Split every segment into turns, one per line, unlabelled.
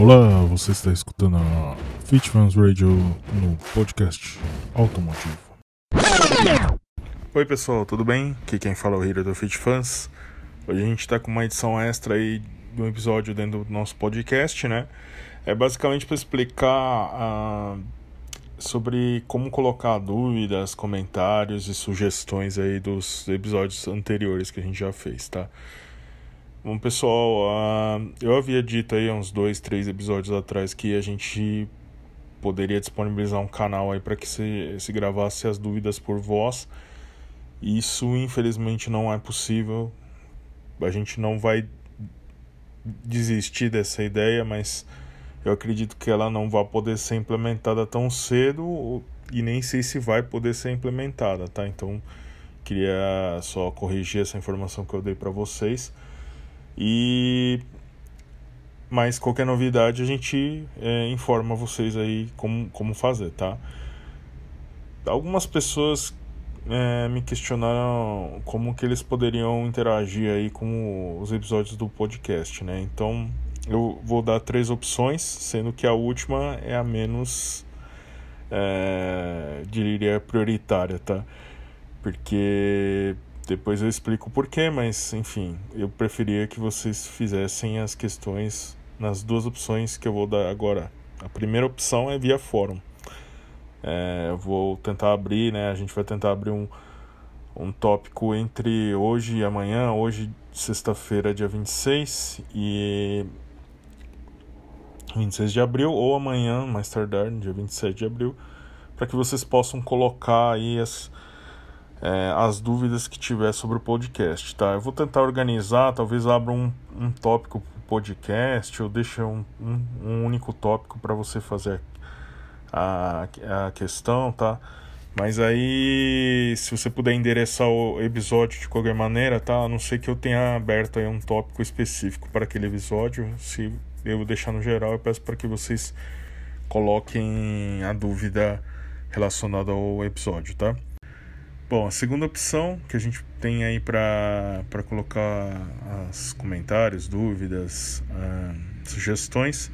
Olá, você está escutando a Fit Fans Radio no podcast automotivo. Oi pessoal, tudo bem? Aqui quem fala é o Hiro do Fit Fans. Hoje a gente está com uma edição extra aí do episódio dentro do nosso podcast, né? É basicamente para explicar uh, sobre como colocar dúvidas, comentários e sugestões aí dos episódios anteriores que a gente já fez, tá? Bom, pessoal, uh, eu havia dito aí uns dois, três episódios atrás que a gente poderia disponibilizar um canal aí para que se, se gravasse as dúvidas por voz. Isso, infelizmente, não é possível. A gente não vai desistir dessa ideia, mas eu acredito que ela não vai poder ser implementada tão cedo e nem sei se vai poder ser implementada, tá? Então, queria só corrigir essa informação que eu dei para vocês. E mas qualquer novidade a gente é, informa vocês aí como, como fazer, tá? Algumas pessoas é, me questionaram como que eles poderiam interagir aí com os episódios do podcast, né? Então eu vou dar três opções, sendo que a última é a menos, é, diria, prioritária, tá? Porque depois eu explico o porquê, mas enfim, eu preferia que vocês fizessem as questões nas duas opções que eu vou dar agora. A primeira opção é via fórum. É, eu vou tentar abrir, né? A gente vai tentar abrir um, um tópico entre hoje e amanhã. Hoje, sexta-feira, dia 26 e 26 de abril, ou amanhã, mais tardar, dia 27 de abril, para que vocês possam colocar aí as é, as dúvidas que tiver sobre o podcast, tá? Eu vou tentar organizar, talvez abra um, um tópico podcast ou deixe um, um, um único tópico para você fazer a, a questão, tá? Mas aí, se você puder endereçar o episódio de qualquer maneira, tá? A não ser que eu tenha aberto aí um tópico específico para aquele episódio. Se eu deixar no geral, eu peço para que vocês coloquem a dúvida relacionada ao episódio, tá? Bom, a segunda opção que a gente tem aí para colocar os comentários, dúvidas, sugestões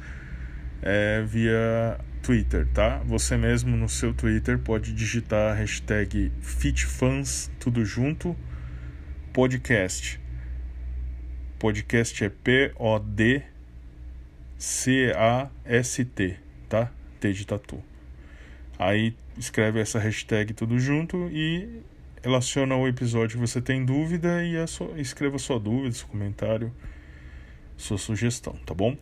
é via Twitter, tá? Você mesmo no seu Twitter pode digitar a hashtag FitFans, tudo junto, podcast. Podcast é P-O-D-C-A-S-T, tá? T de tatu. Aí escreve essa hashtag tudo junto e relaciona o episódio que você tem dúvida e a sua, escreva sua dúvida, seu comentário, sua sugestão, tá bom?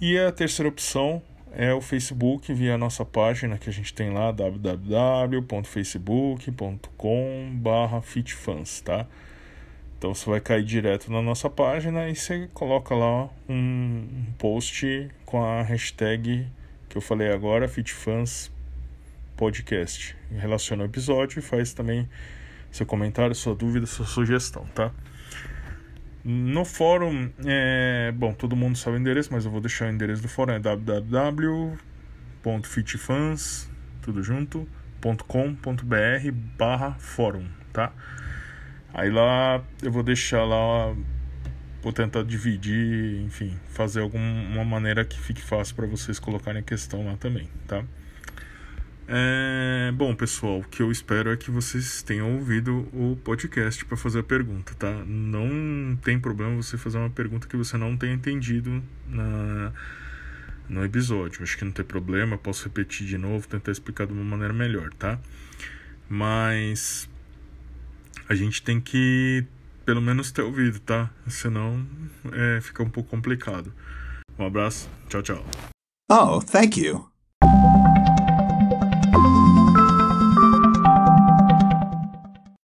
E a terceira opção é o Facebook via a nossa página que a gente tem lá www.facebook.com/fitfans, tá? Então você vai cair direto na nossa página e você coloca lá um, post com a hashtag que eu falei agora, FitFans podcast. Relaciona o episódio e faz também seu comentário, sua dúvida, sua sugestão, tá? No fórum, é, bom, todo mundo sabe o endereço, mas eu vou deixar o endereço do fórum, é www.fitfans, tudo junto, .com.br barra fórum, tá? Aí lá eu vou deixar lá, vou tentar dividir, enfim, fazer alguma maneira que fique fácil para vocês colocarem a questão lá também, tá? É, bom, pessoal, o que eu espero é que vocês tenham ouvido o podcast para fazer a pergunta, tá? Não tem problema você fazer uma pergunta que você não tenha entendido na, no episódio. Acho que não tem problema, posso repetir de novo, tentar explicar de uma maneira melhor, tá? Mas a gente tem que pelo menos ter ouvido, tá? Senão é, fica um pouco complicado. Um abraço, tchau, tchau.
Oh, thank you.